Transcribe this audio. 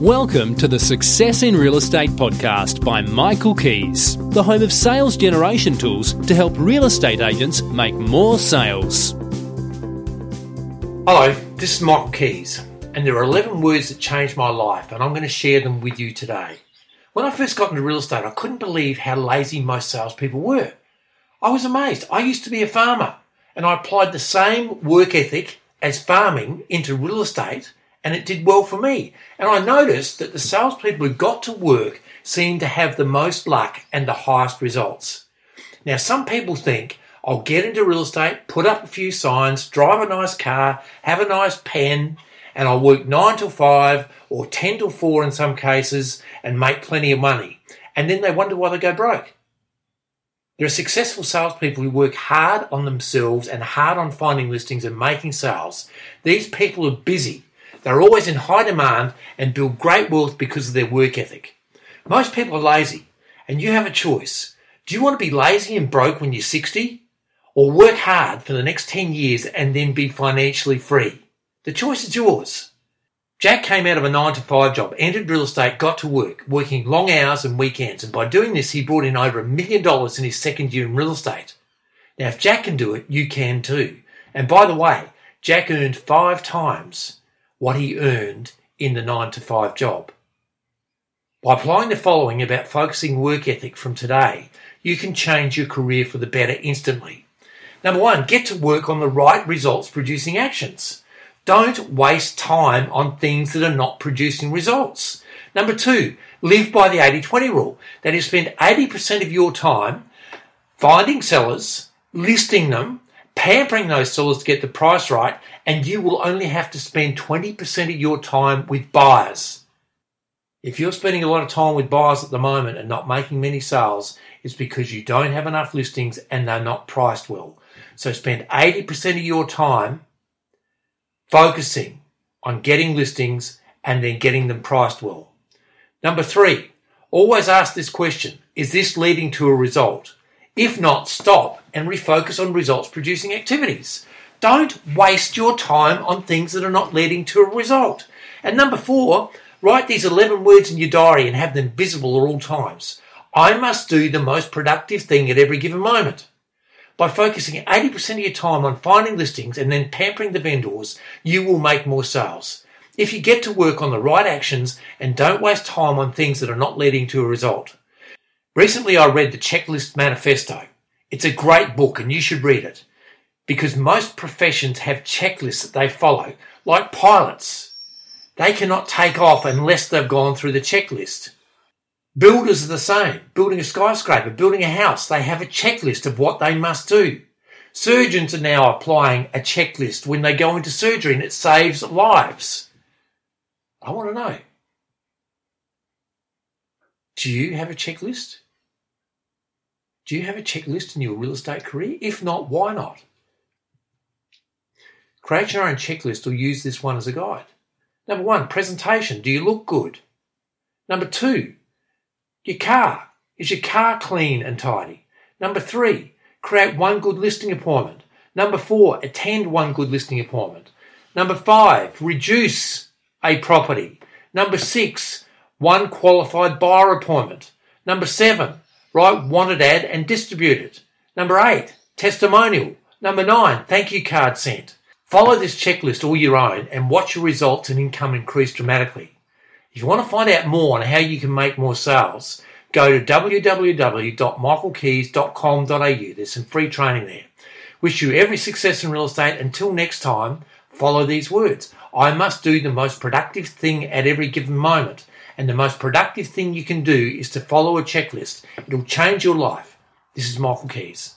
Welcome to the Success in Real Estate podcast by Michael Kies, the home of sales generation tools to help real estate agents make more sales. Hello, this is Michael Kies, and there are 11 words that changed my life, and I'm going to share them with you today. When I first got into real estate, I couldn't believe how lazy most salespeople were. I was amazed. I used to be a farmer, and I applied the same work ethic as farming into real estate and it did well for me. And I noticed that the salespeople who got to work seemed to have the most luck and the highest results. Now, some people think I'll get into real estate, put up a few signs, drive a nice car, have a nice pen, and I'll work nine till five or 10 till four in some cases and make plenty of money. And then they wonder why they go broke. There are successful salespeople who work hard on themselves and hard on finding listings and making sales. These people are busy they're always in high demand and build great wealth because of their work ethic. Most people are lazy, and you have a choice. Do you want to be lazy and broke when you're 60? Or work hard for the next 10 years and then be financially free? The choice is yours. Jack came out of a 9 to 5 job, entered real estate, got to work, working long hours and weekends, and by doing this, he brought in over a million dollars in his second year in real estate. Now, if Jack can do it, you can too. And by the way, Jack earned five times what he earned in the 9 to 5 job. By applying the following about focusing work ethic from today, you can change your career for the better instantly. Number one, get to work on the right results producing actions. Don't waste time on things that are not producing results. Number two, live by the 80 20 rule. That is, spend 80% of your time finding sellers, listing them, pampering those sellers to get the price right, and you will only have to spend 20% of your time with buyers. If you're spending a lot of time with buyers at the moment and not making many sales, it's because you don't have enough listings and they're not priced well. So spend 80% of your time focusing on getting listings and then getting them priced well. Number three, always ask this question Is this leading to a result? If not, stop and refocus on results producing activities. Don't waste your time on things that are not leading to a result. And number four, write these 11 words in your diary and have them visible at all times. I must do the most productive thing at every given moment. By focusing 80% of your time on finding listings and then pampering the vendors, you will make more sales. If you get to work on the right actions and don't waste time on things that are not leading to a result. Recently, I read the Checklist Manifesto. It's a great book and you should read it because most professions have checklists that they follow, like pilots. They cannot take off unless they've gone through the checklist. Builders are the same. Building a skyscraper, building a house, they have a checklist of what they must do. Surgeons are now applying a checklist when they go into surgery and it saves lives. I want to know do you have a checklist? Do you have a checklist in your real estate career? If not, why not? Create your own checklist or use this one as a guide. Number one, presentation. Do you look good? Number two, your car. Is your car clean and tidy? Number three, create one good listing appointment. Number four, attend one good listing appointment. Number five, reduce a property. Number six, one qualified buyer appointment. Number seven, write wanted ad and distribute it. Number eight, testimonial. Number nine, thank you card sent. Follow this checklist all your own and watch your results and income increase dramatically. If you want to find out more on how you can make more sales, go to www.michaelkies.com.au. There's some free training there. Wish you every success in real estate. Until next time, follow these words. I must do the most productive thing at every given moment. And the most productive thing you can do is to follow a checklist. It'll change your life. This is Michael Kies.